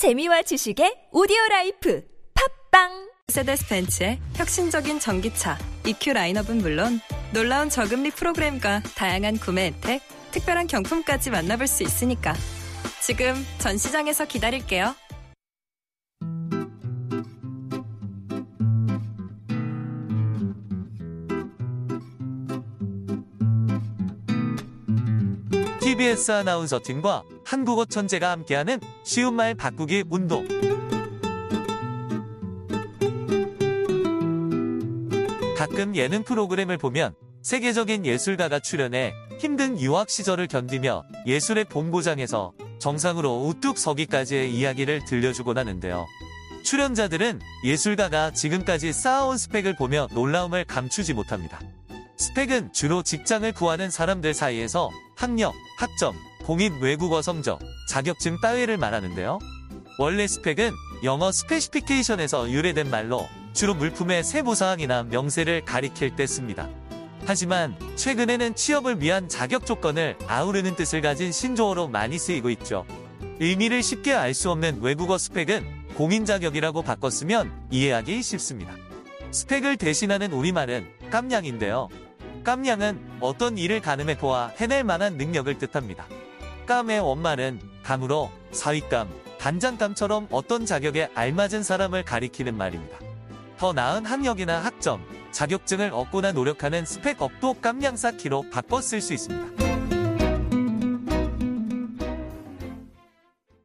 재미와 지식의 오디오 라이프 팟빵 메르세데스 벤츠의 혁신적인 전기차 EQ 라인업은 물론 놀라운 저금리 프로그램과 다양한 구매 혜택, 특별한 경품까지 만나볼 수 있으니까 지금 전시장에서 기다릴게요. TBS 아나운서 팀과 한국어 천재가 함께하는 쉬운 말 바꾸기 운동. 가끔 예능 프로그램을 보면 세계적인 예술가가 출연해 힘든 유학 시절을 견디며 예술의 본고장에서 정상으로 우뚝 서기까지의 이야기를 들려주곤 하는데요. 출연자들은 예술가가 지금까지 쌓아온 스펙을 보며 놀라움을 감추지 못합니다. 스펙은 주로 직장을 구하는 사람들 사이에서 학력, 학점, 공인 외국어 성적, 자격증 따위를 말하는데요. 원래 스펙은 영어 스페시피케이션에서 유래된 말로 주로 물품의 세부사항이나 명세를 가리킬 때 씁니다. 하지만 최근에는 취업을 위한 자격 조건을 아우르는 뜻을 가진 신조어로 많이 쓰이고 있죠. 의미를 쉽게 알 수 없는 외국어 스펙은 공인 자격이라고 바꿨으면 이해하기 쉽습니다. 스펙을 대신하는 우리말은 깜냥인데요. 깜냥은 어떤 일을 가늠해 보아 해낼 만한 능력을 뜻합니다. 깜의 원말은 감으로 사위감, 단장감처럼 어떤 자격에 알맞은 사람을 가리키는 말입니다. 더 나은 학력이나 학점, 자격증을 얻고나 노력하는 스펙업도 깜냥 쌓기로 바꿔 쓸 수 있습니다.